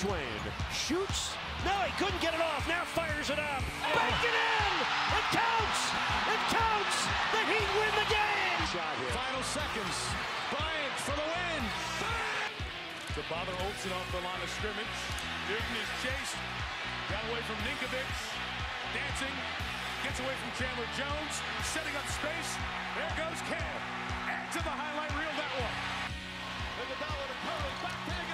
Twain shoots. No, he couldn't get it off. Now fires it up. Back it in. It counts. It counts. The Heat win the game. Shot here. Final seconds. Bryant for the win. To bother Olsen off the line of scrimmage. Newton is chased. Got away from Ninkovich. Dancing. Gets away from Chandler Jones. Setting up space. There goes Cam. Add to the highlight reel that one. Iguodala to Curry. Back to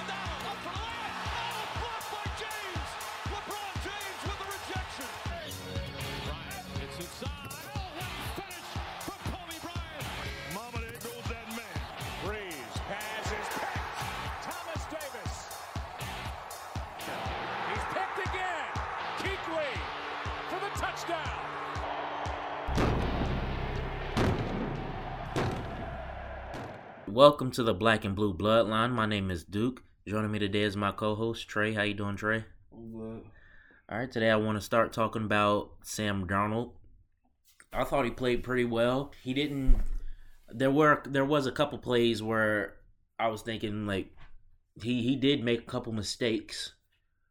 Welcome to the Black and Blue Bloodline. My name is Duke. Joining me today is my co-host Trey. How you doing, Trey? All right, today I want to start talking about Sam Darnold. I thought he played pretty well. He didn't. There were there was a couple plays where I was thinking like he he did make a couple mistakes,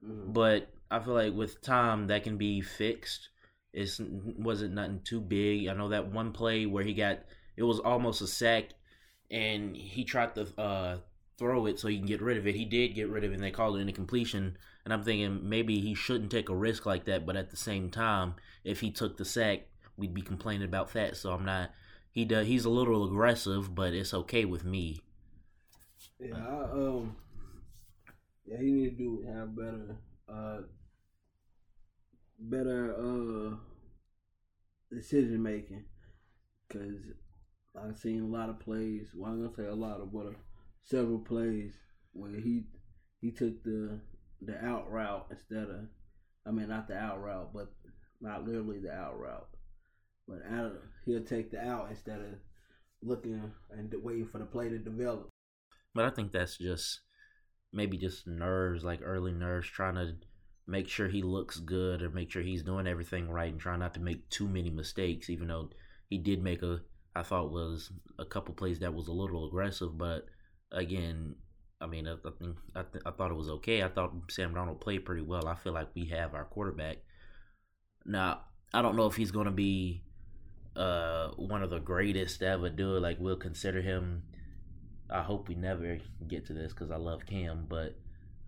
mm-hmm. but I feel like with time that can be fixed. It wasn't nothing too big. I know that one play where he got it was almost a sack, and he tried to uh, throw it so he can get rid of it. He did get rid of it, and they called it an incompletion. And I'm thinking maybe he shouldn't take a risk like that. But at the same time, if he took the sack, we'd be complaining about that. So I'm not. He does. He's a little aggressive, but it's okay with me. Yeah, I, um, yeah, he need to do have better, uh, better uh decision making, cause I've seen a lot of plays. Well, I'm gonna say a lot of, but uh, several plays where he he took the the out route instead of, I mean, not the out route, but not literally the out route, but out of, he'll take the out instead of looking and waiting for the play to develop. But I think that's just maybe just nerves, like early nerves, trying to make sure he looks good or make sure he's doing everything right and trying not to make too many mistakes. Even though he did make a, I thought was a couple plays that was a little aggressive, but again, I mean, I, think I, th- I thought it was okay. I thought Sam Darnold played pretty well. I feel like we have our quarterback. Now, I don't know if he's going to be uh, one of the greatest to ever do it. Like we'll consider him. I hope we never get to this because I love Cam, but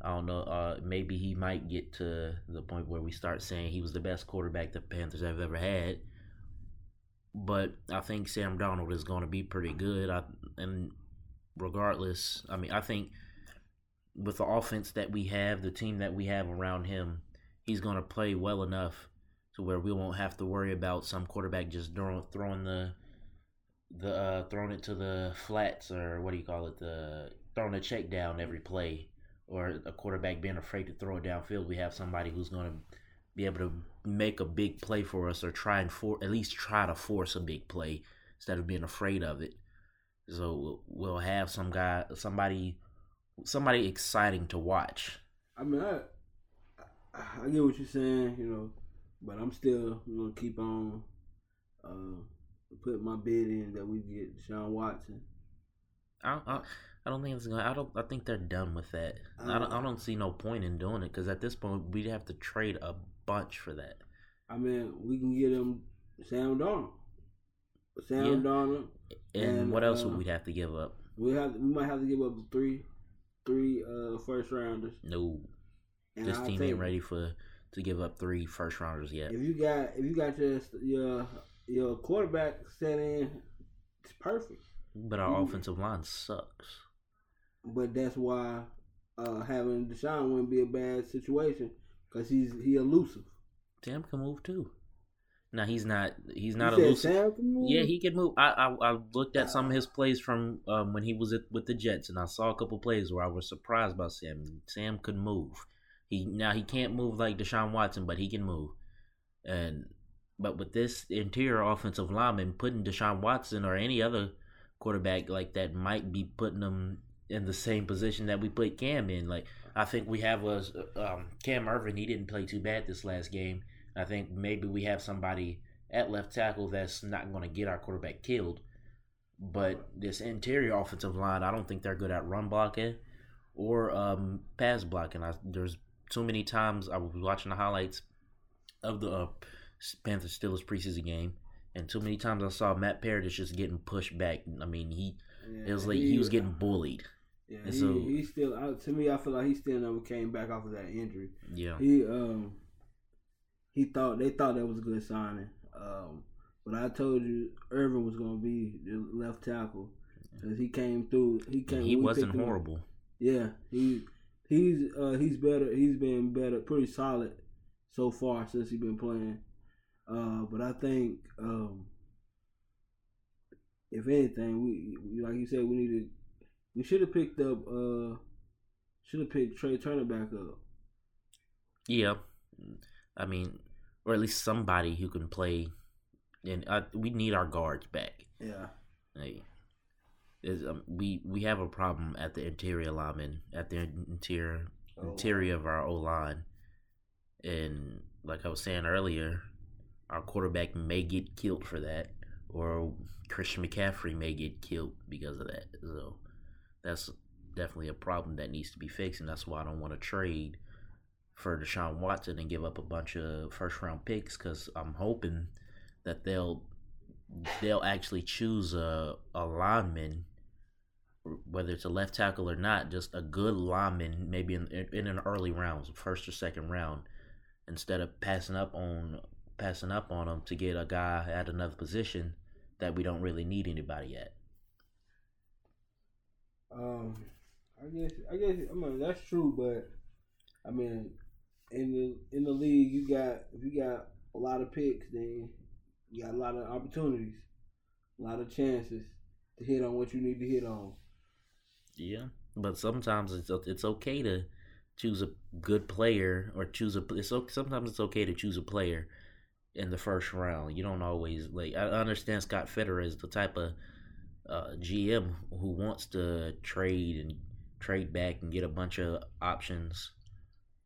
I don't know. Uh, maybe he might get to the point where we start saying he was the best quarterback the Panthers have ever had. But I think Sam Darnold is going to be pretty good. I, and regardless, I mean, I think with the offense that we have, the team that we have around him, he's going to play well enough to where we won't have to worry about some quarterback just throwing throwing the the uh, throwing it to the flats or what do you call it the throwing a check down every play or a quarterback being afraid to throw it downfield. We have somebody who's going to be able to make a big play for us or try and for at least try to force a big play instead of being afraid of it. So we'll have some guy, somebody, somebody exciting to watch. I mean, I I get what you're saying, you know, but I'm still gonna keep on uh, put my bid in that we get Sean Watson. I, I, I don't think it's gonna. I don't. I think they're done with that. I don't. I don't see no point in doing it because at this point we'd have to trade a bunch for that. I mean, we can get him Sam Darnold. Sam Yeah. Darnold. And, And, what else uh, would we have to give up? We have we might have to give up three three uh first rounders. No, And this I'll team ain't ready for to give up three first rounders yet. If you got if you got your your your quarterback set in, it's perfect. But our Ooh. offensive line sucks. But that's why uh, having Deshaun wouldn't be a bad situation because he's he elusive. Sam can move too. Now he's not. He's You not said elusive. Sam can move? Yeah, he can move. I, I I looked at some of his plays from um, when he was at, with the Jets, and I saw a couple plays where I was surprised by Sam. Sam could move. He now he can't move like Deshaun Watson, but he can move. And but with this interior offensive lineman, putting Deshaun Watson or any other quarterback like that might be putting them in the same position that we put Cam in. Like I think we have was um, Cam Erving. He didn't play too bad this last game. I think maybe we have somebody at left tackle that's not going to get our quarterback killed. But this interior offensive line, I don't think they're good at run blocking or um, pass blocking. I, there's too many times I was watching the highlights of the uh, Panthers Steelers preseason game, and too many times I saw Matt Paradis just getting pushed back. I mean, he Yeah, it was like he was getting bullied. Yeah, and he, so- he still uh, to me. I feel like he still never came back off of that injury. Yeah, He um he thought they thought that was a good signing. Um, but I told you Erving was gonna be the left tackle because he came through. He came. he wasn't picked him up. horrible. Yeah, he he's uh he's better. He's been better, pretty solid so far since he's been playing. Uh, but I think um if anything, we- like you said, we need to we should have picked up uh should have picked Trai Turner back up. Yeah, I mean, or at least somebody who can play. And I, we need our guards back. Yeah. Like, is um, we we have a problem at the interior lineman at the interior interior of our O line, and like I was saying earlier, our quarterback may get killed for that, or Christian McCaffrey may get killed because of that. So that's definitely a problem that needs to be fixed, and that's why I don't want to trade for Deshaun Watson and give up a bunch of first round picks because I'm hoping that they'll they'll actually choose a a lineman, whether it's a left tackle or not, just a good lineman, maybe in in an early rounds, first or second round, instead of passing up on passing up on them to get a guy at another position that we don't really need anybody at. Um, I guess I guess I mean that's true, but I mean in the in the league you got if you got a lot of picks, then you got a lot of opportunities, a lot of chances to hit on what you need to hit on. Yeah, but sometimes it's it's okay to choose a good player or choose a. It's sometimes it's okay to choose a player in the first round. You don't always like. I understand Scott Fitterer is the type of uh, GM who wants to trade and trade back and get a bunch of options.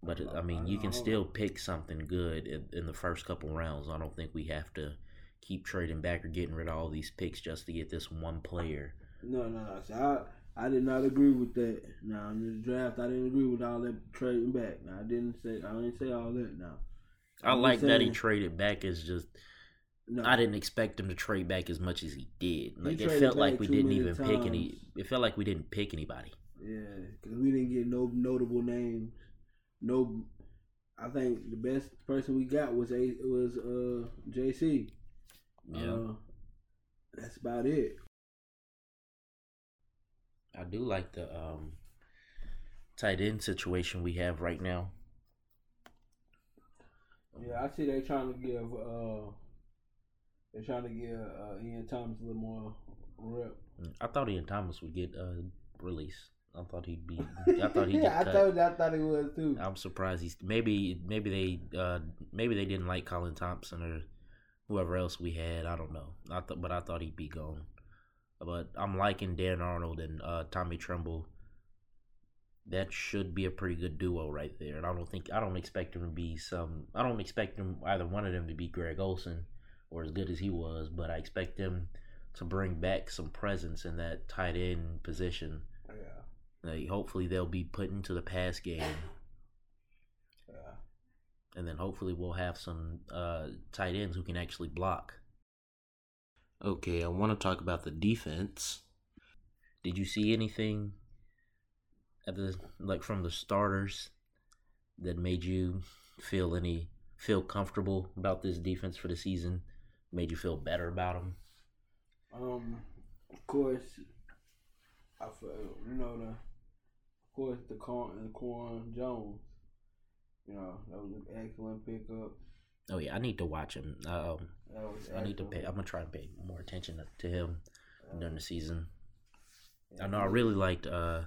But I mean, you can still pick something good in, in the first couple rounds. I don't think we have to keep trading back or getting rid of all these picks just to get this one player. No, no. So I I did not agree with that. Now in this draft, I didn't agree with all that trading back. Now I didn't say I didn't say all that. Now I like that he traded back. Is just no, I didn't expect him to trade back as much as he did. Like it felt like we didn't even pick any. It felt like we didn't pick anybody. Yeah, because we didn't get no notable names. No, I think the best person we got was a was uh Jaycee. Yeah, Uh, that's about it. I do like the um, tight end situation we have right now. Yeah, I see they're trying to give uh they're trying to give uh, Ian Thomas a little more rep. I thought Ian Thomas would get uh, released. I thought he'd be. I thought he'd yeah, I get cut. you, I thought he was too. I'm surprised he's maybe maybe they uh maybe they didn't like Colin Thompson or whoever else we had. I don't know. I thought, but I thought he'd be gone. But I'm liking Dan Arnold and uh, Tommy Tremble. That should be a pretty good duo right there. And I don't think I don't expect him to be some. I don't expect them either one of them to be Greg Olsen or as good as he was. But I expect them to bring back some presence in that tight end position. Yeah, Like, hopefully they'll be put into the pass game yeah. and then hopefully we'll have some uh, tight ends who can actually block. Okay, I want to talk about the defense. Did you see anything at the like from the starters that made you feel any feel comfortable about this defense for the season? Made you feel better about them? Um, of course, I feel you know the, of course the Corn and Corn Jones. You know that was an excellent pickup. Oh yeah, I need to watch him. Um, I need to pay. I'm gonna try and pay more attention to him during the season. I know I really liked uh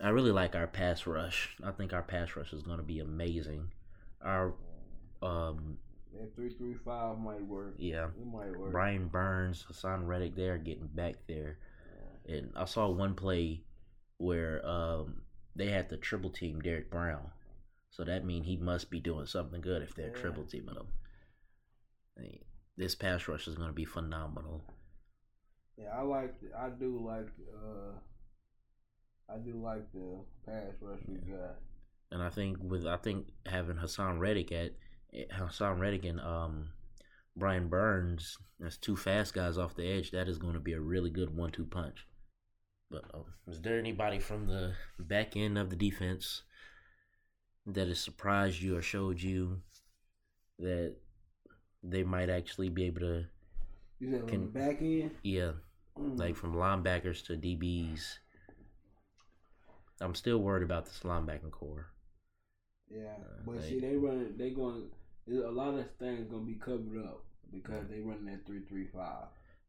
I really like our pass rush. I think our pass rush is gonna be amazing. Our um That three three five might work. yeah. It might work. Brian Burns, Haason Reddick, they are getting back there. Yeah. And I saw one play where um they had to triple team Derrick Brown. So that means he must be doing something good if they're Yeah. triple teaming him. I mean, this pass rush is gonna be phenomenal. Yeah, I like. I do like. uh I do like the pass rush we got. And I think with I think having Haason Reddick at Haason Reddick and um, Brian Burns. That's two fast guys off the edge, that is going to be a really good one-two punch. But um, is there anybody from the back end of the defense that has surprised you or showed you that they might actually be able to? You said Can- back end? Yeah, Mm. like from linebackers to DBs. I'm still worried about this linebacking core. Yeah, Uh, but they- see, they run. They going. A lot of things gonna be covered up because they running that three three five.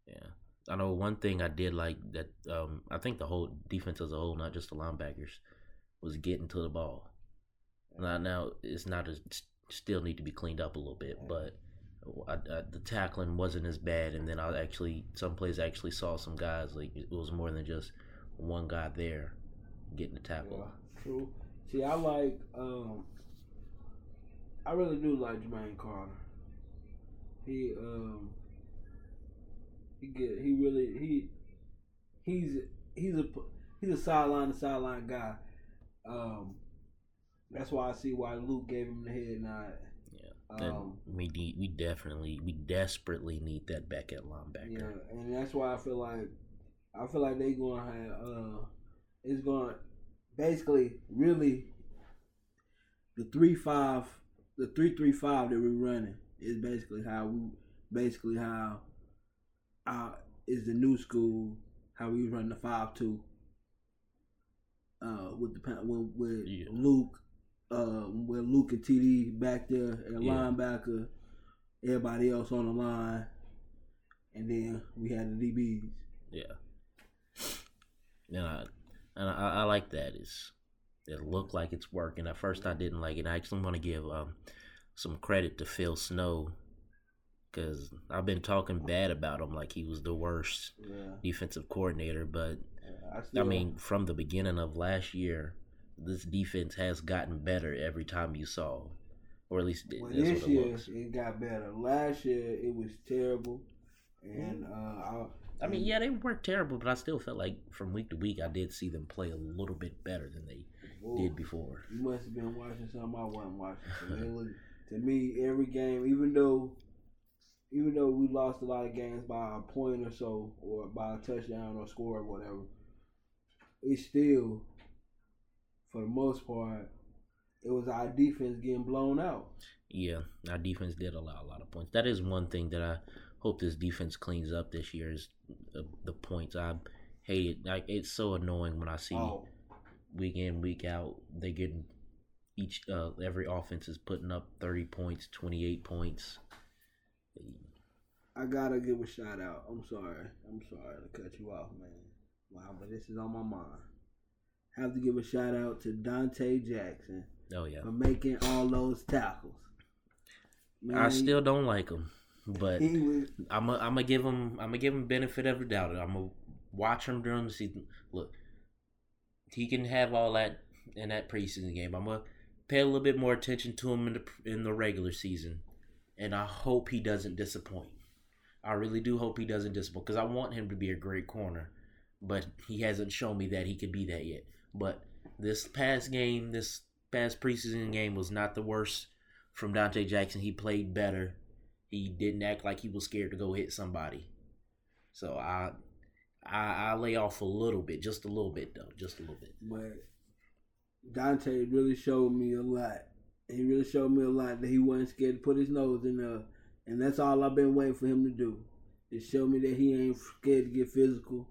Yeah. I know one thing I did like that um I think the whole defense as a whole, not just the linebackers, was getting to the ball. Now now it's not as still need to be cleaned up a little bit, but I, I, the tackling wasn't as bad and then I actually some plays I actually saw some guys like it was more than just one guy there getting the tackle. Yeah, true. See, I like. um I really do like Jermaine Carter. He um. He get he really he he's he's a he's a sideline to sideline guy. Um, that's why I see why Luke gave him the head nod. Yeah. Um, we need, we definitely we desperately need that back at linebacker. Yeah, and that's why I feel like I feel like they gonna have uh it's gonna basically really the three five the three three five that we're running is basically how we basically how uh is the new school how we run the five two uh with the with, with Yeah. Luke uh with Luke and TD back there and Yeah. linebacker everybody else on the line and then we had the DBs. Yeah. And I and I, I like that. It's it looked like it's working. At first, I didn't like it. I actually want to give um, some credit to Phil Snow because I've been talking bad about him like he was the worst Yeah, defensive coordinator. But I, I still, mean, from the beginning of last year, this defense has gotten better every time you saw, or at least well, this it year looks. it got better. Last year it was terrible, and uh, I, I mean, yeah, they weren't terrible, but I still felt like from week to week, I did see them play a little bit better than they Ooh, did before. You must have been watching something I wasn't watching. look, to me, every game, even though, even though we lost a lot of games by a point or so, or by a touchdown or score or whatever, it's still, for the most part, it was our defense getting blown out. Yeah, our defense did allow a lot of points. That is one thing that I hope this defense cleans up this year is the, the points. I hate it. Like it's so annoying when I see Oh, week in week out they getting each uh, every offense is putting up thirty points, twenty eight points. I gotta give a shout out. I'm sorry. I'm sorry to cut you off, man. Wow, but this is on my mind. Have to give a shout out to Donte Jackson Oh yeah, for making all those tackles. Man, I still don't like him, but was I'm i I'm gonna give him I'm gonna give him benefit of the doubt. I'm gonna watch him during the season. Look, he can have all that in that preseason game. I'm gonna pay a little bit more attention to him in the in the regular season, and I hope he doesn't disappoint. I really do hope he doesn't disappoint because I want him to be a great corner, but he hasn't shown me that he could be that yet. But this past game, this past preseason game was not the worst from Donte Jackson. He played better. He didn't act like he was scared to go hit somebody. So I I, I lay off a little bit, just a little bit though, just a little bit. but Donte really showed me a lot. He really showed me a lot that he wasn't scared to put his nose in there. And that's all I've been waiting for him to do. To show me that he ain't scared to get physical.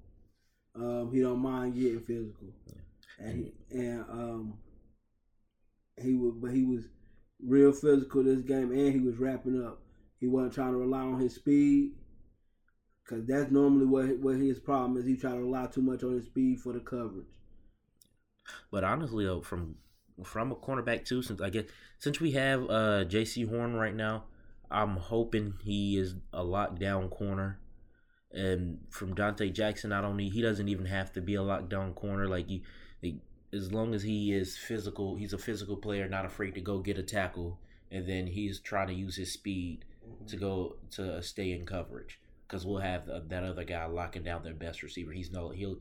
Um, he don't mind getting physical. And he, and um he was but he was real physical this game and he was wrapping up. He wasn't trying to rely on his speed. Cause that's normally what what his problem is. He try to rely too much on his speed for the coverage. But honestly though, from from a cornerback too, since I guess since we have uh Jaycee Horn right now, I'm hoping he is a lockdown corner. And from Donte Jackson, I don't need he doesn't even have to be a lockdown corner. Like you like, as long as he is physical, he's a physical player, not afraid to go get a tackle, and then he's trying to use his speed to go to stay in coverage because we'll have that other guy locking down their best receiver. He's no he'll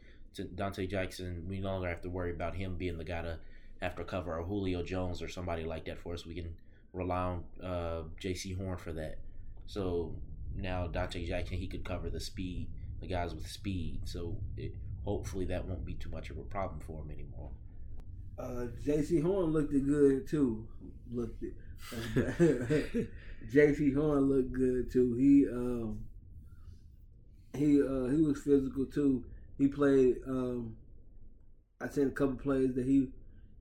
Donte Jackson, we no longer have to worry about him being the guy to have to cover a Julio Jones or somebody like that for us. We can rely on uh, Jaycee Horn for that. So now Donte Jackson, he could cover the speed, the guys with speed. So it, hopefully that won't be too much of a problem for him anymore. Uh, Jaycee Horn looked good too. Looked it. Jaycee Horn looked good too. He um he uh he was physical too. He played um I seen a couple plays that he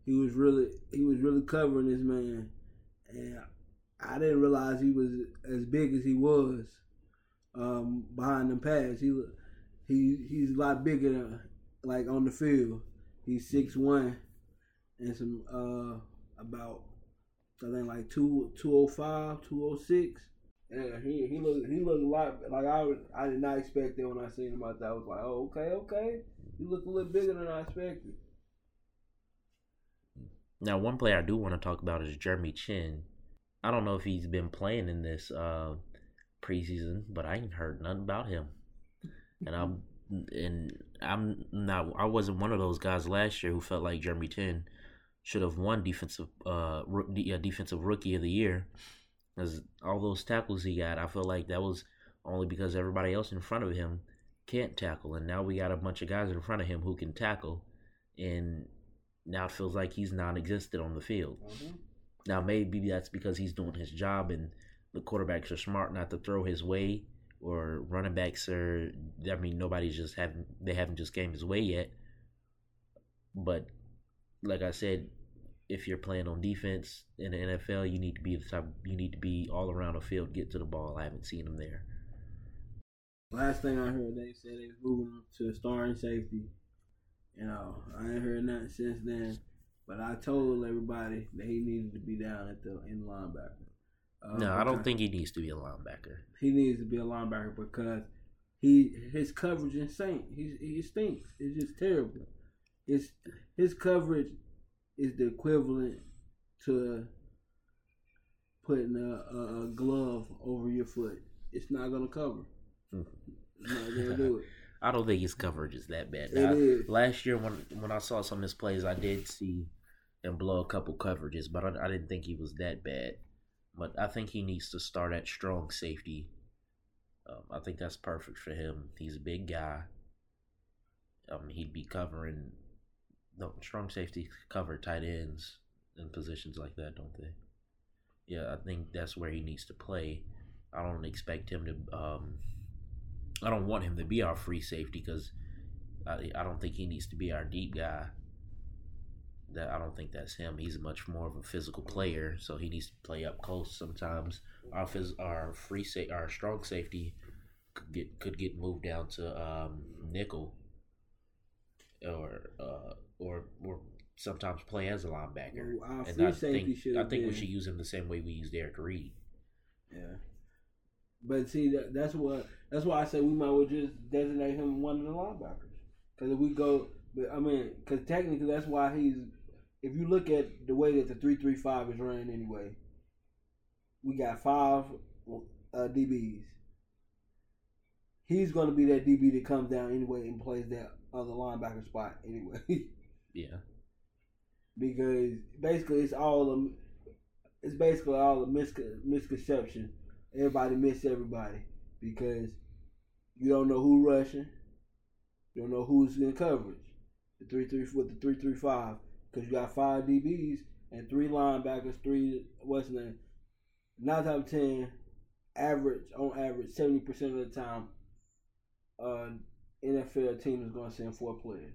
he was really he was really covering this man and I didn't realize he was as big as he was um behind the pads. He he he's a lot bigger than, like on the field. He's six one and some uh about I think like two two oh five, two oh six. He he looked he looked a lot like I I did not expect that when I seen him out there. I was like, oh okay, okay. He looked a little bigger than I expected. Now, one player I do want to talk about is Jeremy Chinn. I don't know if he's been playing in this uh, preseason, but I ain't heard nothing about him. And I'm and I'm not. I wasn't one of those guys last year who felt like Jeremy Chinn should have won defensive uh, defensive rookie of the year because all those tackles he got, I feel like that was only because everybody else in front of him can't tackle, and now we got a bunch of guys in front of him who can tackle, and now it feels like he's non-existent on the field. Mm-hmm. Now maybe that's because he's doing his job, and the quarterbacks are smart not to throw his way, or running backs are. I mean, nobody's just having they haven't just came his way yet. But like I said, if you're playing on defense in the NFL, you need to be the type. You need to be all around the field, get to the ball. I haven't seen him there. Last thing I heard, they said they was moving him to a starting safety. You know, I ain't heard nothing since then. But I told everybody that he needed to be down at the in linebacker. Uh, no, I don't think he needs to be a linebacker. He needs to be a linebacker because he his coverage is insane. He he stinks. It's just terrible. It's his coverage is the equivalent to putting a, a, a glove over your foot. It's not gonna cover. Hmm. It's not gonna do it. I don't think his coverage is that bad. Now, last year when when I saw some of his plays, I did see him blow a couple coverages, but I, I didn't think he was that bad. But I think he needs to start at strong safety. Um, I think that's perfect for him. He's a big guy. Um, he'd be covering no strong safety cover tight ends in positions like that, don't they? Yeah, I think that's where he needs to play. I don't expect him to. Um, I don't want him to be our free safety because I, I don't think he needs to be our deep guy. That I don't think that's him. He's much more of a physical player, so he needs to play up close. Sometimes our phys, our free sa- our strong safety could get could get moved down to um, nickel or uh, or or sometimes play as a linebacker. Well, and I think I think been. we should use him the same way we use Derek Reed. Yeah, but see that, that's what that's why I say we might well just designate him one of the linebackers because if we go, but I mean, because technically that's why he's. If you look at the way that the three three five is running anyway, we got five uh, DBs. He's going to be that DB that comes down anyway and plays that other linebacker spot anyway. Yeah. Because basically, it's all a, it's basically all a misco- misconception. Everybody miss everybody because you don't know who rushing, you don't know who's in coverage. The three three with the three three five because you got five DBs and three linebackers, three what's name? Nine out of ten, average on average, seventy percent of the time, uh, NFL team is going to send four players.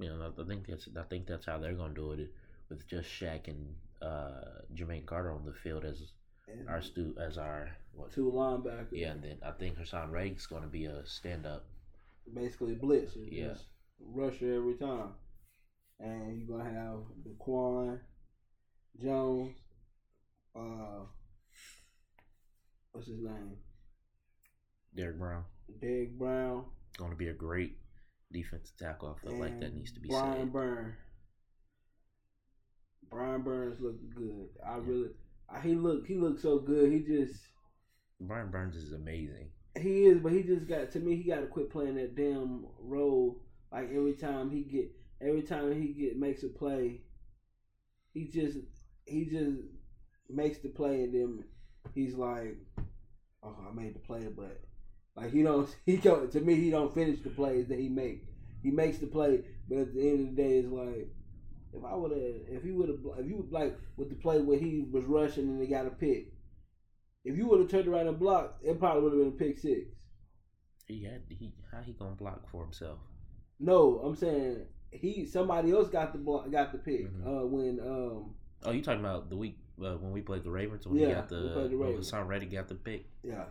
You know, I think that's I think that's how they're going to do it with just Shaq and uh, Jermaine Carter on the field as and our stu as our what, two linebackers. Yeah, and then I think Haason Reddick's going to be a stand up. Basically, blitz. Yeah, rusher every time, and you're gonna have Daquan Jones. Uh, what's his name? Derrick Brown. Derrick Brown. Going to be a great defensive tackle. I feel and like that needs to be Brian said. Burns. Brian Burns looked good. I yeah. really, I, he looked, he looked so good. He just. Brian Burns is amazing. He is, but he just got to me. He got to quit playing that damn role. Like every time he get, every time he get makes a play, he just he just makes the play and then he's like, "Oh, I made the play," but like he don't he don't to me he don't finish the plays that he make. He makes the play, but at the end of the day, it's like if I would have, if he would have, if you like with the play where he was rushing and they got a pick, if you would have turned around and blocked, it probably would have been a pick six. He had he how he gonna block for himself? No, I'm saying he somebody else got the block, got the pick Mhm. uh, when um Oh, you talking about the week uh, when we played the Ravens when Yeah, he got we the, played the Ravens. Haason Reddick got the pick. yeah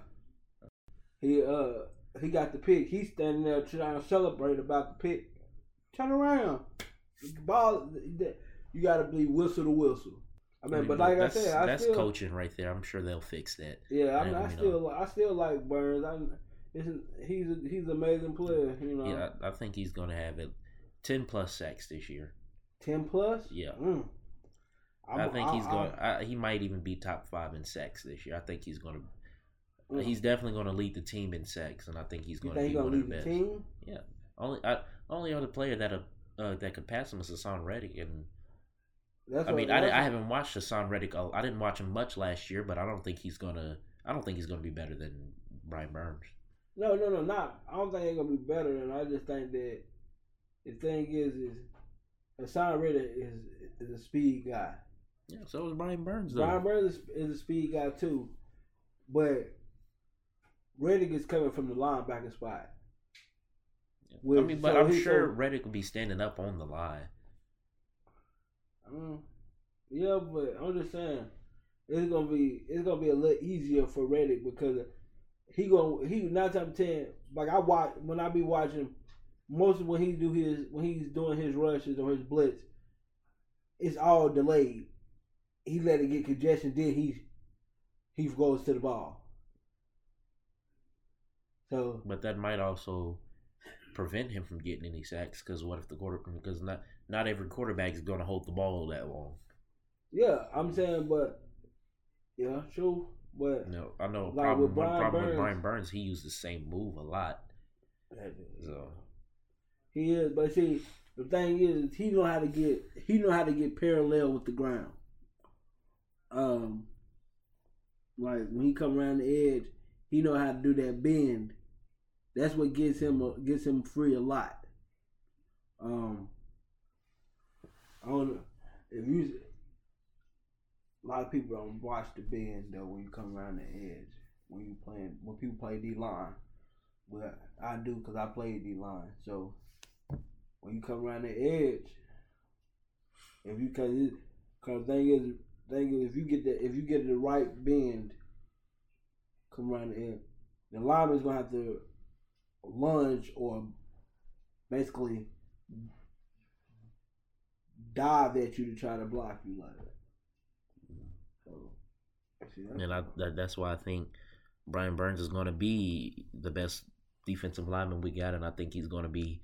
he uh he got the pick. He's standing there trying to celebrate about the pick. Turn around, the ball. You got to be whistle to whistle. I mean, but like I that's, said, I that's still, coaching right there. I'm sure they'll fix that. Yeah, I, mean, I still, I still like Burns. I, isn't he's a, he's an amazing player. You know, Yeah, I, I think he's gonna have it ten plus sacks this year. ten plus. Yeah. Mm. i think he's I- going. I, he might even be top five in sacks this year. I think he's going to. Mm. He's definitely going to lead the team in sacks, and I think he's going to be gonna one of lead the best. team? Yeah, only I, only other player that uh, uh, that could pass him is Haason Reddick, and That's I mean I, I haven't watched Haason Reddick. I didn't watch him much last year, but I don't think he's gonna. I don't think he's going to be better than Brian Burns. No, no, no, not. I don't think they're gonna be better than. I just think that the thing is, is Haason Reddick is is a speed guy. Yeah, so is Brian Burns though. Brian Burns is, is a speed guy too, but Reddick is coming from the linebacker spot. I With- mean, but so I'm sure so- Reddick will be standing up on the line. Mm, yeah, but I'm just saying it's gonna be it's gonna be a little easier for Reddick because he gonna he nine times ten like I watch when I be watching most of when he do his when he's doing his rushes or his blitz, it's all delayed. He let it get congestion, then he he goes to the ball. So But that might also prevent him from getting any sacks because what if the quarter because not not every quarterback is going to hold the ball that long. yeah, I'm saying, but yeah, sure, but No, I know. Like problem with one Brian problem with Burns- Brian Burns, he used the same move a lot. So He is, but see, the thing is, he know how to get he know how to get parallel with the ground. Um, like when he come around the edge, he know how to do that bend. That's what gets him gets him free a lot. Um, I don't know if you. A lot of people don't watch the bend though when you come around the edge when you playing when people play D line. But I do because I played D line. So when you come around the edge, if you cause cause thing is thing is if you get the if you get the right bend, come around the edge, the lineman's gonna have to lunge or basically dive at you to try to block you like that. So, and I that, that's why I think Brian Burns is going to be the best defensive lineman we got, and I think he's going to be.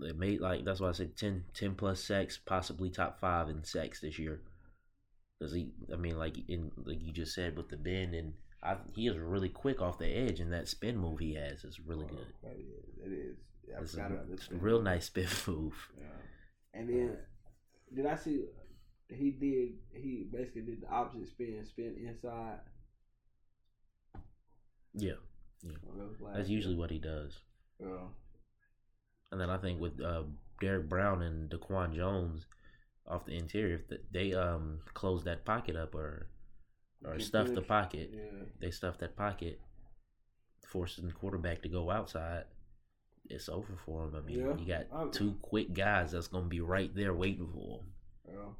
It made like that's why I said 10, 10 plus sacks, possibly top five in sacks this year. Does he? I mean, like in like you just said with the bend, and I, he is really quick off the edge, and that spin move he has is really good. It is. It is. Yeah, I It's forgot a, about this it's a real nice spin move. Yeah. And then did I see he did he basically did the opposite spin, spin inside. Yeah, that that's usually what he does. Yeah. And then I think with uh, Derrick Brown and Daquan Jones off the interior, if they um close that pocket up or or stuff the pocket, Yeah. they stuff that pocket, forcing the quarterback to go outside. It's over for him. I mean, Yeah, you got two quick guys that's gonna be right there waiting for him. Yeah.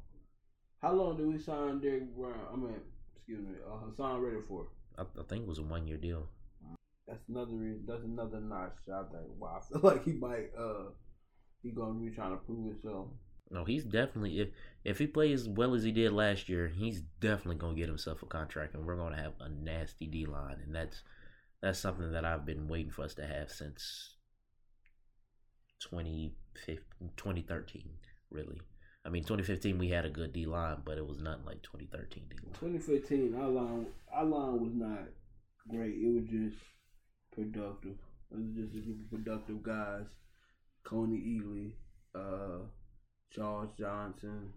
How long did we sign Derrick Brown? I mean, excuse me, uh, Haason Reddick for? I, I think it was a one year deal. That's another reason. That's another notch. I think. Wow, I feel like he might. Uh, he gonna be trying to prove himself. No, he's definitely if if he plays as well as he did last year, he's definitely gonna get himself a contract, and we're gonna have a nasty D line, and that's that's something that I've been waiting for us to have since 2015, 2013, really. I mean, 2015 we had a good D line, but it was nothing like 2013 D line. 2015, our line, our line was not great. It was just productive. It was just a group of productive guys. Kony Ealy, uh, Charles Johnson.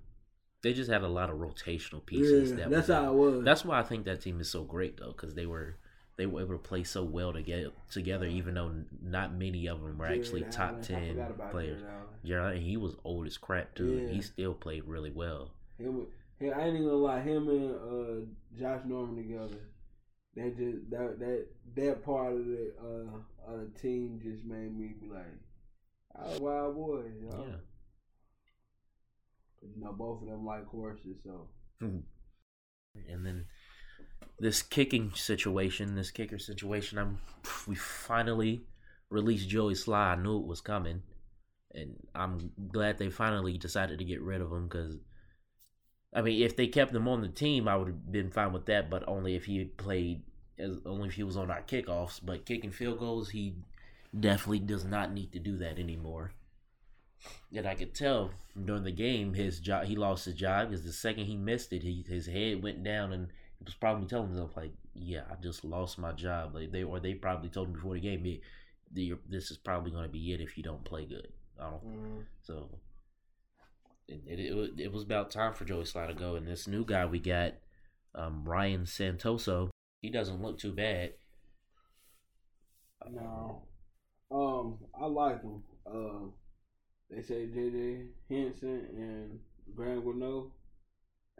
They just had a lot of rotational pieces. Yeah, that that's how it was. That's why I think that team is so great though, because they were they were able to play so well together. Together, even though not many of them were actually Jared top Allen. I ten players. Jared Allen. Jared, Allen, he was old as crap too. Yeah. He still played really well. Him, him, I ain't even gonna lie. Him and uh, Josh Norman together, they just that that that part of the uh, of the team just made me be like, "Oh, wild boy. You know? Yeah. You know, both of them like horses, so mm-hmm. And then this kicking situation, this kicker situation, I'm we finally released Joey Slye. I knew it was coming, and I'm glad they finally decided to get rid of him because. I mean, if they kept him on the team, I would have been fine with that. But only if he played, as only if he was on our kickoffs. But kicking field goals, he definitely does not need to do that anymore. And I could tell during the game, his job, he lost his job because the second he missed it, he his head went down, and he was probably telling himself like, "Yeah, I just lost my job." Like they or they probably told him before the game, "Me, the- "This is probably going to be it if you don't play good." I don't. mm, So it, it, it, was about time for Joey Slye to go. And this new guy we got, um, Ryan Santoso, he doesn't look too bad. no. Um, I like him. Um, they say JJ Jansen and Graham Gano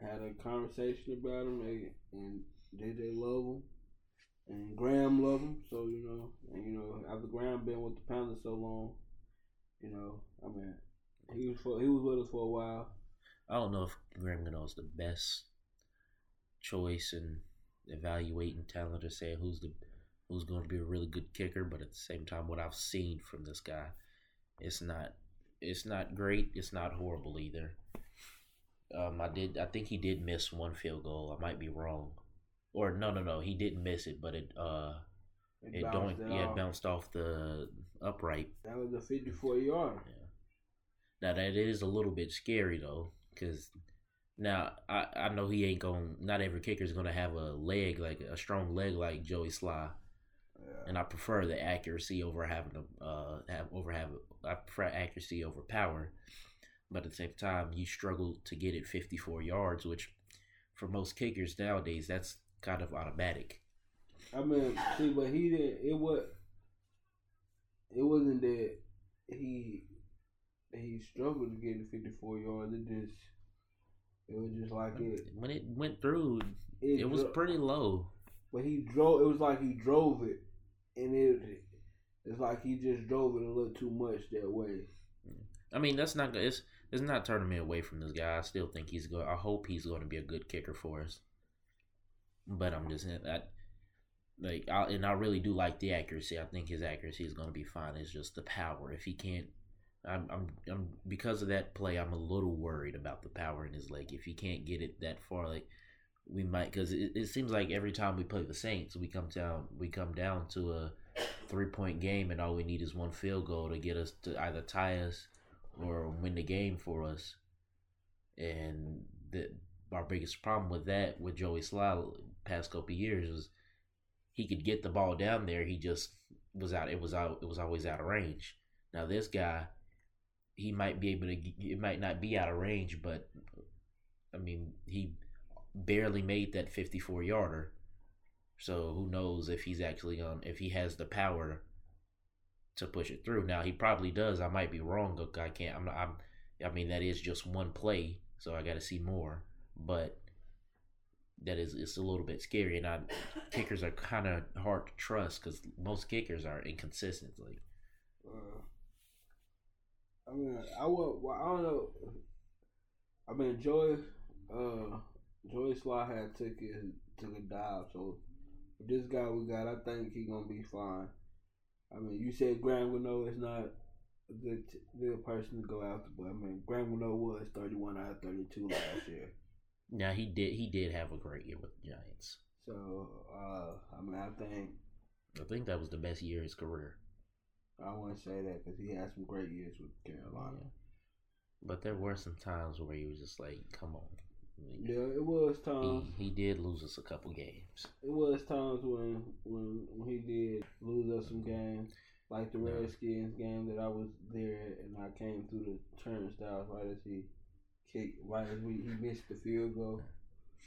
had a conversation about him, they, and JJ love him, and Graham love him. So you know, and you know, after Graham been with the Panthers so long, you know, I mean, he was for, he was with us for a while. I don't know if Graham Gano the best choice in evaluating talent or saying who's the who's going to be a really good kicker, but at the same time, what I've seen from this guy, it's not it's not great. It's not horrible either. Um, I did I think he did miss one field goal. I might be wrong, or no no no he didn't miss it, but it uh They it bounced don't it yeah off. it bounced off the upright. That was a fifty-four yard. Now that is a little bit scary though, because now I I know he ain't going. Not every kicker is gonna have a leg like a strong leg like Joey Slye, Yeah. And I prefer the accuracy over having to uh have over have I prefer accuracy over power, but at the same time you struggle to get it 54 yards, which for most kickers nowadays that's kind of automatic. I mean, see, but he didn't. It was. It wasn't that he he struggled to get the fifty four yards. It just it was just like it. When it went through, It, it was dro- pretty low. But he drove. It was like he drove it, and it. It's like he just drove it a little too much that way. I mean, that's not it's it's not turning me away from this guy. I still think he's going. I hope he's going to be a good kicker for us. But I'm just I, like, I, and I really do like the accuracy. I think his accuracy is going to be fine. It's just the power. If he can't, I'm, I'm, I'm because of that play. I'm a little worried about the power in his leg. If he can't get it that far, like we might, because it, it seems like every time we play the Saints, we come down, we come down to a three point game, and all we need is one field goal to get us to either tie us or win the game for us. And the our biggest problem with that with Joey Slye past couple years was he could get the ball down there. He just was out. It was out. It was always out of range. Now this guy, he might be able to. It might not be out of range, but I mean, he barely made that fifty-four yarder. So who knows if he's actually on? If he has the power to push it through. Now he probably does. I might be wrong. I can't. I'm. I'm. I mean, that is just one play, so I got to see more. But that is it's a little bit scary, and I kickers are kind of hard to trust because most kickers are inconsistent. Like Uh, I mean, I would. Well, I don't know. I mean, Joey, uh, Joey Slye had took it took a dive. So this guy we got, I think he gonna be fine. I mean, you said Graham Gano is not a good good person to go after, but I mean, Graham Gano was thirty one out of thirty two last year. now he did he did have a great year with the Giants. So uh, I mean, I think I think that was the best year of his career. I want to say that because he had some great years with Carolina. But there were some times where he was just like, "Come on, Yeah, it was times. He he did lose us a couple games. It was times when when when he did lose us some games, like the. Redskins game that I was there and I came through the turnstiles right as he kicked, right as we he missed the field goal.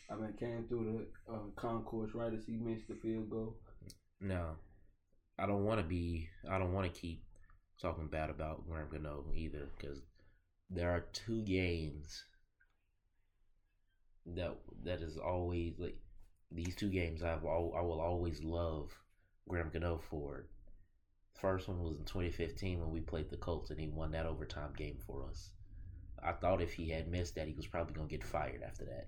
I mean, came through the uh, concourse right as he missed the field goal. No, I don't want to be. I don't want to keep talking bad about Graham Gano either, because there are two games that that is always like these two games I've al- I will always love Graham Gano for. First one was in 2015 when we played the Colts and he won that overtime game for us. I thought if he had missed that, he was probably gonna get fired after that.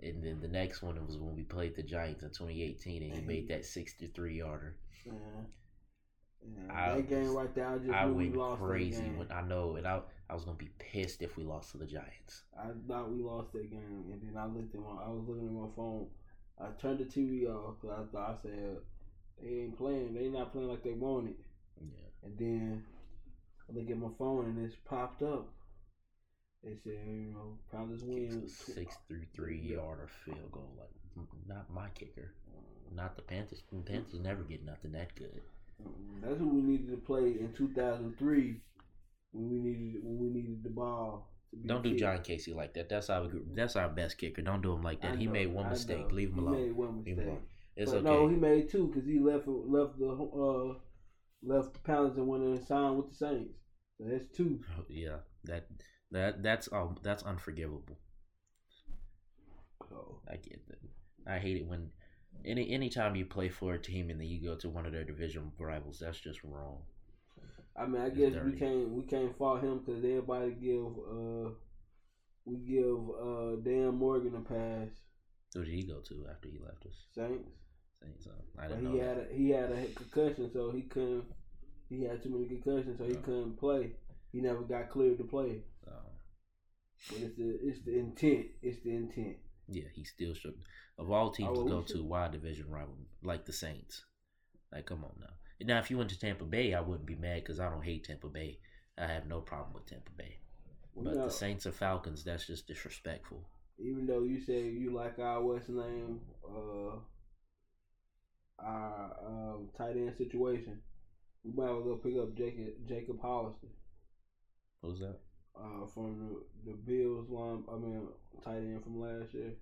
And then the next one was when we played the Giants in 2018 and he made that 63 yarder. Yeah. Yeah, I that game right there, I just I went crazy when I know, and I I was gonna be pissed if we lost to the Giants. I thought we lost that game, and then I looked at my. I was looking at my phone. I turned the TV off because I thought I said they ain't playing. They not playing like they wanted. Yeah, And then I look at my phone and it's popped up. They said, you know, Panthers kicks win. six through three yarder field goal. Like not my kicker, uh, not the Panthers. The Panthers never get nothing that good. That's who we needed to play in 2003 when we needed when we needed the ball. Don't do kicked. John Kasay like that. That's our that's our best kicker. Don't do him like that. I he made one I mistake. know. Leave him alone. He made one Leave him mistake. alone. It's but okay. no, he made two because he left left the uh left the Panthers and went and signed with the Saints. So that's two. Oh, yeah, that that that's um that's unforgivable. So I get that. I hate it when any anytime you play for a team and then you go to one of their division rivals. That's just wrong. I mean, I It's guess we can't we can't fault him because everybody give uh we give uh Dan Morgan a pass. Who did he go to after he left us? Saints. Saints. uh, I But didn't he know had a, he had a concussion, so he couldn't. He had too many concussions, so he Oh. couldn't play. He never got cleared to play. So, But it's the it's the intent. It's the intent. Yeah, he still should. Of all teams Oh, to go should- to, why division rival like the Saints? Like, come on now. Now, if you went to Tampa Bay, I wouldn't be mad because I don't hate Tampa Bay. I have no problem with Tampa Bay. But know- the Saints or Falcons, that's just disrespectful. even though you say you like our West name, uh, our um, tight end situation, we might as well go pick up Jacob Jacob Hollister Who's that? Uh, from the, the Bills line. I mean, tight end from last year.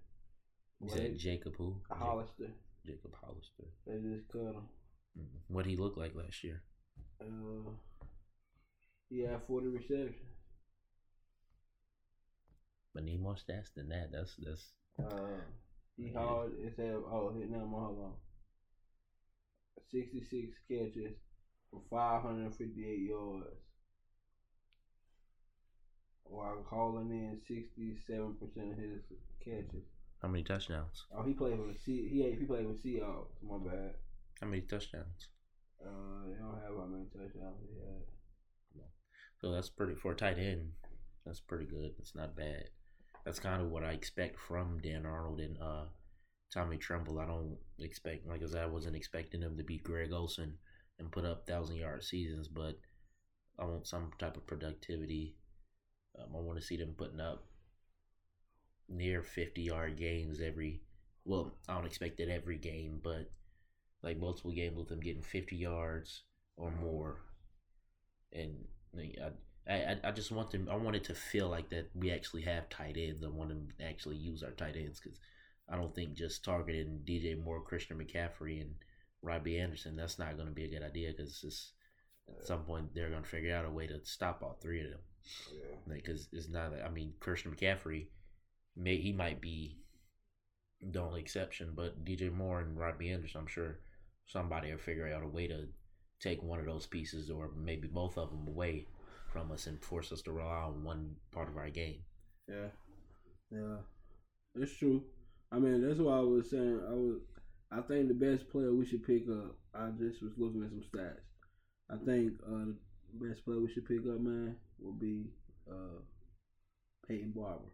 Well, said Jacob who? Hollister. Jacob Hollister. They just cut him. Mm. What did he look like last year? Uh, he had forty receptions. But need more stats than that. That's that's Uh, he Yeah. hauled. Said, "Oh, hit number. Hold on. Sixty-six catches for five hundred fifty-eight yards, while hauling in sixty-seven percent of his catches. how many touchdowns? Oh, he played with C. He he played with Seahawks. My bad. How many touchdowns? Uh, they don't have how many touchdowns he had. So that's pretty for a tight end. That's pretty good. It's not bad. That's kind of what I expect from Dan Arnold and uh, Tommy Tremble. I don't expect, like I said, I wasn't expecting him to beat Greg Olsen and put up thousand yard seasons, but I want some type of productivity. Um, I want to see them putting up near fifty yard games every. Well, I don't expect it every game, but like multiple games with them getting fifty yards or more and I, I, I just want them. I want it to feel like that we actually have tight ends. I want them to actually use our tight ends because I don't think just targeting DJ Moore, Christian McCaffrey, and Robbie Anderson that's not going to be a good idea because at some point they're going to figure out a way to stop all three of them. Yeah. Because it's not. I mean, Christian McCaffrey, may he might be the only exception, but DJ Moore and Robbie Anderson, I'm sure somebody will figure out a way to take one of those pieces or maybe both of them away from us and force us to rely on one part of our game. Yeah, yeah, it's true. I mean, that's why I was saying I was. I think the best player we should pick up. I just was looking at some stats. I think uh, best player we should pick up, man, will be uh, Peyton Barber,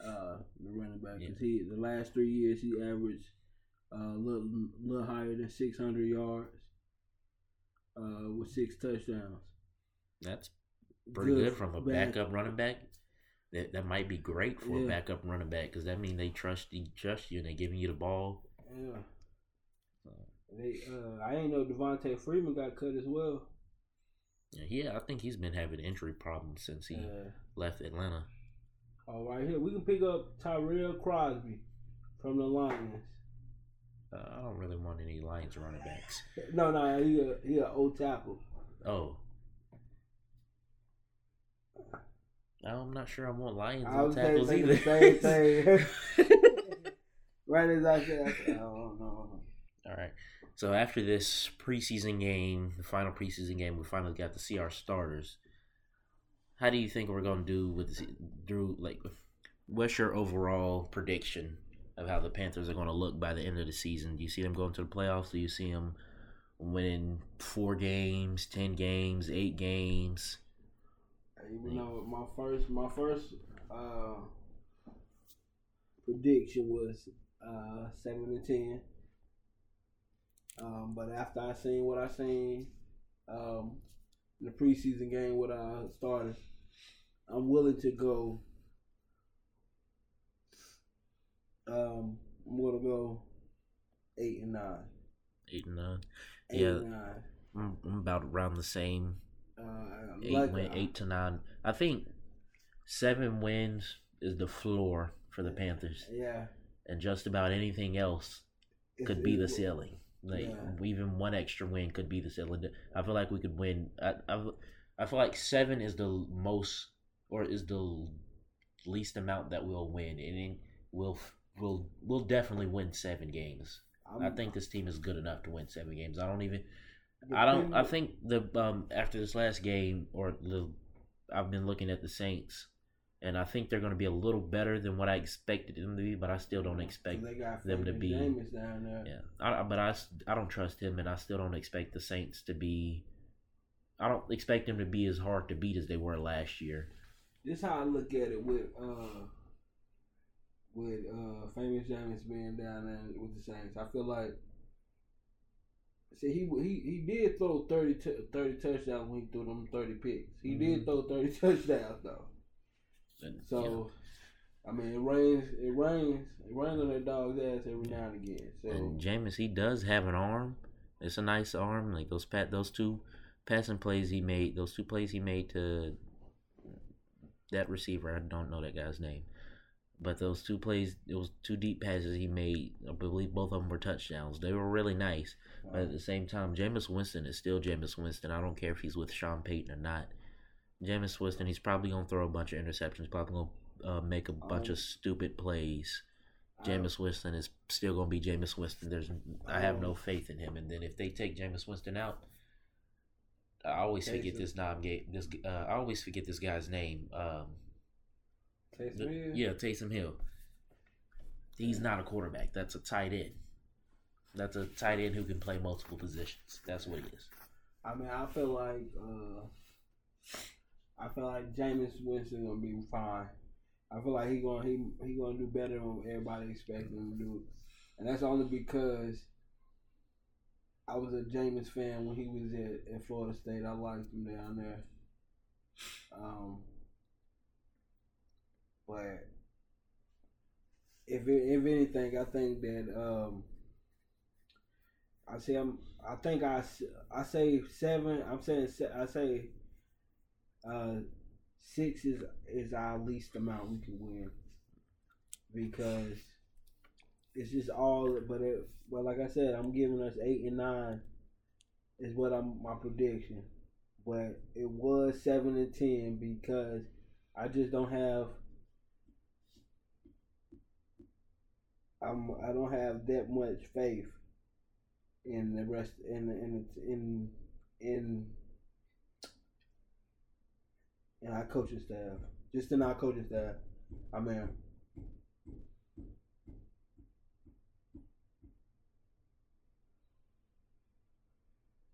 uh, the running back. 'Cause he the last three years he averaged uh, a little little higher than six hundred yards, uh, with six touchdowns. That's pretty good, from a backup running back. that, that might be great for Yeah. a backup running back because that means they trust you, trust you and they're giving you the ball. Yeah. They, uh, I ain't know Devonta Freeman got cut as well. Yeah, yeah, I think he's been having injury problems since he Uh, left Atlanta. all right, here we can pick up Tyrell Crosby from the Lions. Uh, I don't really want any Lions running backs. No, no, he a he a old tackle. Oh. I'm not sure I want Lions I was tackles either. the same thing. right as I said, I said, I don't know. All right. So after this preseason game, the final preseason game, we finally got to see our starters. How do you think we're going to do with Drew? Like, what's your overall prediction of how the Panthers are going to look by the end of the season? Do you see them going to the playoffs? Do you see them winning four games, ten games, eight games? Even though my first my first uh, prediction was uh, seven and ten, um, but after I seen what I seen um, in the preseason game, what I started, I'm willing to go. Um, I'm gonna go eight and nine. Eight and nine. Eight Yeah. and nine. I'm, I'm about around the same. Uh, Eight, like win, eight to nine. I think seven wins is the floor for the Panthers. Yeah. and just about anything else It's- could be the it's- ceiling. Like Yeah. even one extra win could be the ceiling. I feel like we could win. I, I, I feel like seven is the most or is the least amount that we'll win, and then we'll we'll we'll definitely win seven games. I I'm- think this team is good enough to win seven games. I don't even. I don't. I think the um after this last game or the, I've been looking at the Saints, and I think they're going to be a little better than what I expected them to be, but I still don't expect them to be- Jameis down there. yeah, I, but I, I don't trust him, and I still don't expect the Saints to be. I don't expect them to be as hard to beat as they were last year. This how I look at it with uh with uh famous Jameis being down there with the Saints. I feel like see he he he did throw 30, t- 30 touchdowns when he threw them thirty picks. He Mhm. did throw thirty touchdowns though. So I mean it rains it rains it rains on that dog's ass every now and again. So and Jameis, he does have an arm. It's a nice arm. Like those pat those two passing plays he made, those two plays he made to that receiver. I don't know that guy's name. But those two plays, those two deep passes he made, I believe both of them were touchdowns. They were really nice. But at the same time, Jameis Winston is still Jameis Winston. I don't care if he's with Sean Payton or not. Jameis Winston, he's probably gonna throw a bunch of interceptions. Probably gonna uh, make a bunch Um, of stupid plays. Jameis Winston is still gonna be Jameis Winston. There's, I have no Um, faith in him. And then if they take Jameis Winston out, I always forget this knob game. This uh, I always forget this guy's name. Um, Taysom the- Hill? yeah, Taysom Hill. He's not a quarterback. That's a tight end. That's a tight end who can play multiple positions. That's what he is. I mean, I feel like uh, I feel like Jameis Winston gonna be fine. I feel like he gonna he he gonna do better than everybody expected him to do, and that's only because I was a Jameis fan when he was at, at Florida State. I liked him down there. Um, but if if anything, I think that um, I say I'm. I think I, I say seven. I'm saying I say uh, six is is our least amount we can win because it's just all. But it, but like I said, I'm giving us eight and nine is what I'm my prediction. But it was seven and ten because I just don't have. I'm I don't have that much faith in the rest in in in in in our coaching staff. Just in our coaching staff. I mean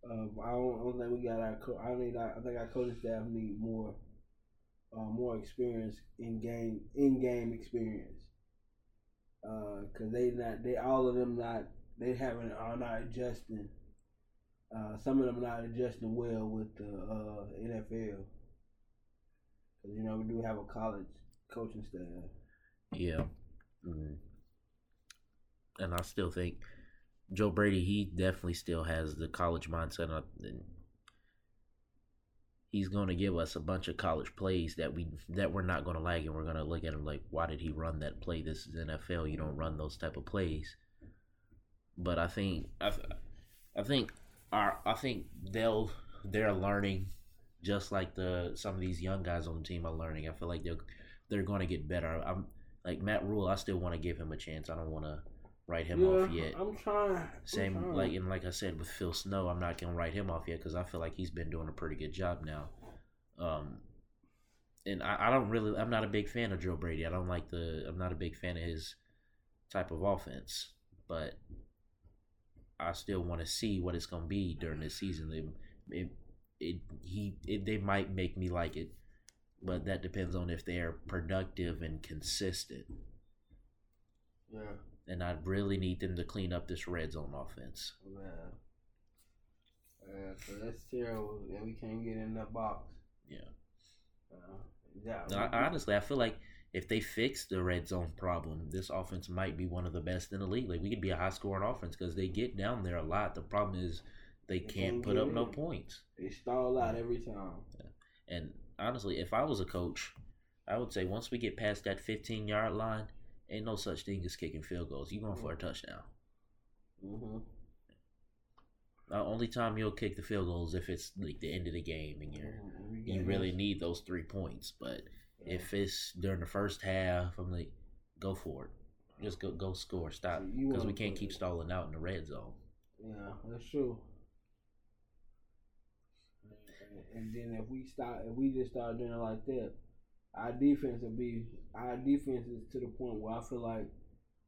Um, I don't, I don't think we got our. Co- I need. I think our coaching staff need more, uh, more experience in game, in game experience. Uh, cause they not. They all of them not. They haven't are not adjusting. Uh, some of them not adjusting well with the uh, NFL. You know we do have a college coaching staff. Yeah. Mm. And I still think Joe Brady, he definitely still has the college mindset. And he's going to give us a bunch of college plays that we that we're not going to like, and we're going to look at him like, why did he run that play? This is NFL. You don't run those type of plays. But I think I, I think our I think they'll they're learning just like the some of these young guys on the team are learning. I feel like they're they're going to get better. I'm like Matt Rhule. I still want to give him a chance. I don't want to write him yeah, off yet. I'm trying. Same I'm trying. like and like I said with Phil Snow, I'm not gonna write him off yet because I feel like he's been doing a pretty good job now. Um, and I, I don't really, I'm not a big fan of Joe Brady. I don't like the, I'm not a big fan of his type of offense, but I still want to see what it's gonna be during this season. It, it, it he, it, they might make me like it, but that depends on if they're productive and consistent. Yeah. And I really need them to clean up this red zone offense. Yeah. Yeah, so that's terrible that we can't get in that box. Yeah. Uh, yeah. No, I, honestly, I feel like if they fix the red zone problem, this offense might be one of the best in the league. Like we could be a high scoring offense because they get down there a lot. The problem is they, can't put up no points. they stall out every time. And honestly, if I was a coach, I would say once we get past that 15 yard line, ain't no such thing as kicking field goals. You going for a touchdown. Mm-hmm. The only time you'll kick the field goal is if it's like the end of the game and you're Mm-hmm. you really need those three points. But if it's during the first half, I'm like, go for it. Just go go score. Stop So because we can't keep stalling out in the red zone. Yeah, that's true. And then if we start, if we just start doing it like that, our defense will be our defense is to the point where I feel like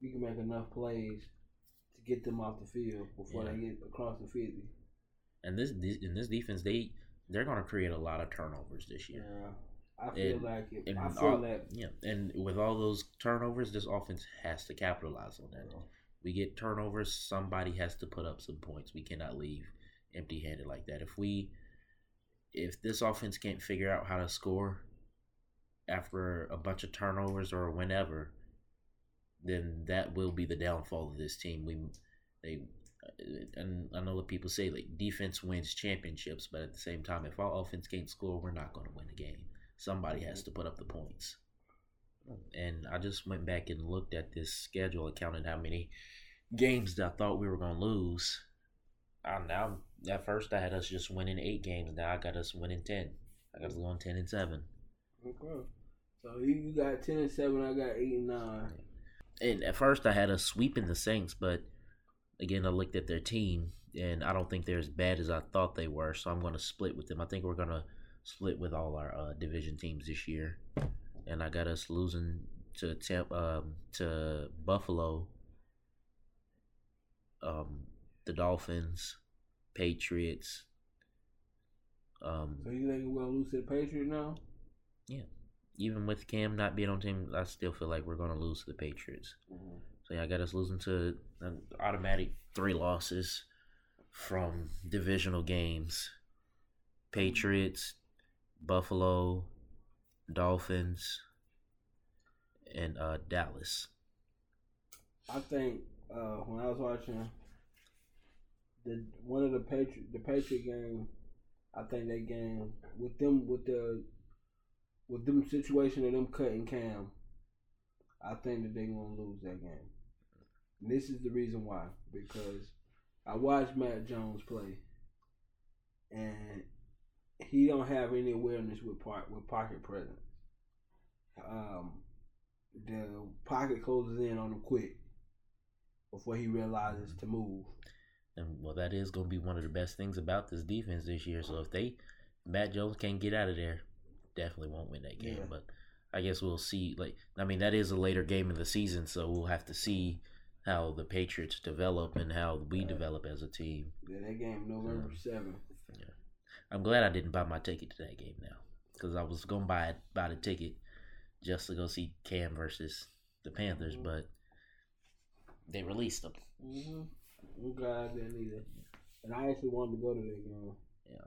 we can make enough plays to get them off the field before Yeah. they get across the fifty. And this this- in this defense, they they're going to create a lot of turnovers this year. Yeah, I feel And- like it. And I feel all- that. yeah, and with all those turnovers, this offense has to capitalize on that. We get turnovers, somebody has to put up some points. We cannot leave empty-handed like that. If we if this offense can't figure out how to score after a bunch of turnovers or whenever, then that will be the downfall of this team. We they and I know what people say like defense wins championships, but at the same time, if our offense can't score, we're not going to win the game. Somebody has mm-hmm. to put up the points. And I just went back and looked at this schedule and counted how many games that I thought we were going to lose. I now at first I had us just winning eight games. Now I got us winning ten. I got us going ten and seven. Okay. So you, you got ten and seven. I got eight and nine. And at first I had us sweeping the Saints, but again I looked at their team and I don't think they're as bad as I thought they were. So I'm going to split with them. I think we're going to split with all our uh, division teams this year. And I got us losing to Tampa, um, to Buffalo, um, the Dolphins, Patriots. Um, So you think we're gonna lose to the Patriots now? Yeah, even with Cam not being on team, I still feel like we're going to lose to the Patriots. So yeah, I got us losing to an automatic three losses from divisional games: Patriots, Buffalo, Dolphins, and uh, Dallas. I think uh, when I was watching the one of the Patriot the Patriot game, I think that game with them with the with them situation of them cutting Cam, I think that they're gonna lose that game. And this is the reason why because I watched Mac Jones play, and he don't have any awareness with part with pocket presence. Um, the pocket closes in on him quick before he realizes to move. And well, that is going to be one of the best things about this defense this year. So if they Mac Jones can't get out of there, definitely won't win that game. Yeah. But I guess we'll see. Like I mean, that is a later game of the season, so we'll have to see how the Patriots develop and how we Right. develop as a team. Yeah, that game November seventh. Yeah, I'm glad I didn't buy my ticket to that game now because I was gonna buy buy the ticket just to go see Cam versus the Panthers, Mhm. but they released them. Mm-hmm. I'm glad I didn't either. And I actually wanted to go to that game. Yeah.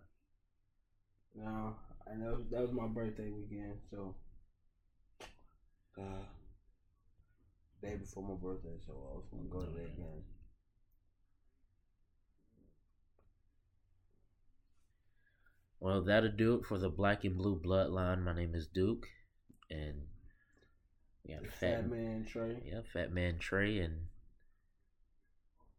Now, and that was, that was my birthday weekend, so Uh, day before my birthday, so I was gonna go to that game. Well, that'll do it for the Black and Blue Bloodline. My name is Duke, and we got Fat, Fat Man Trey. yeah, Fat Man Trey, and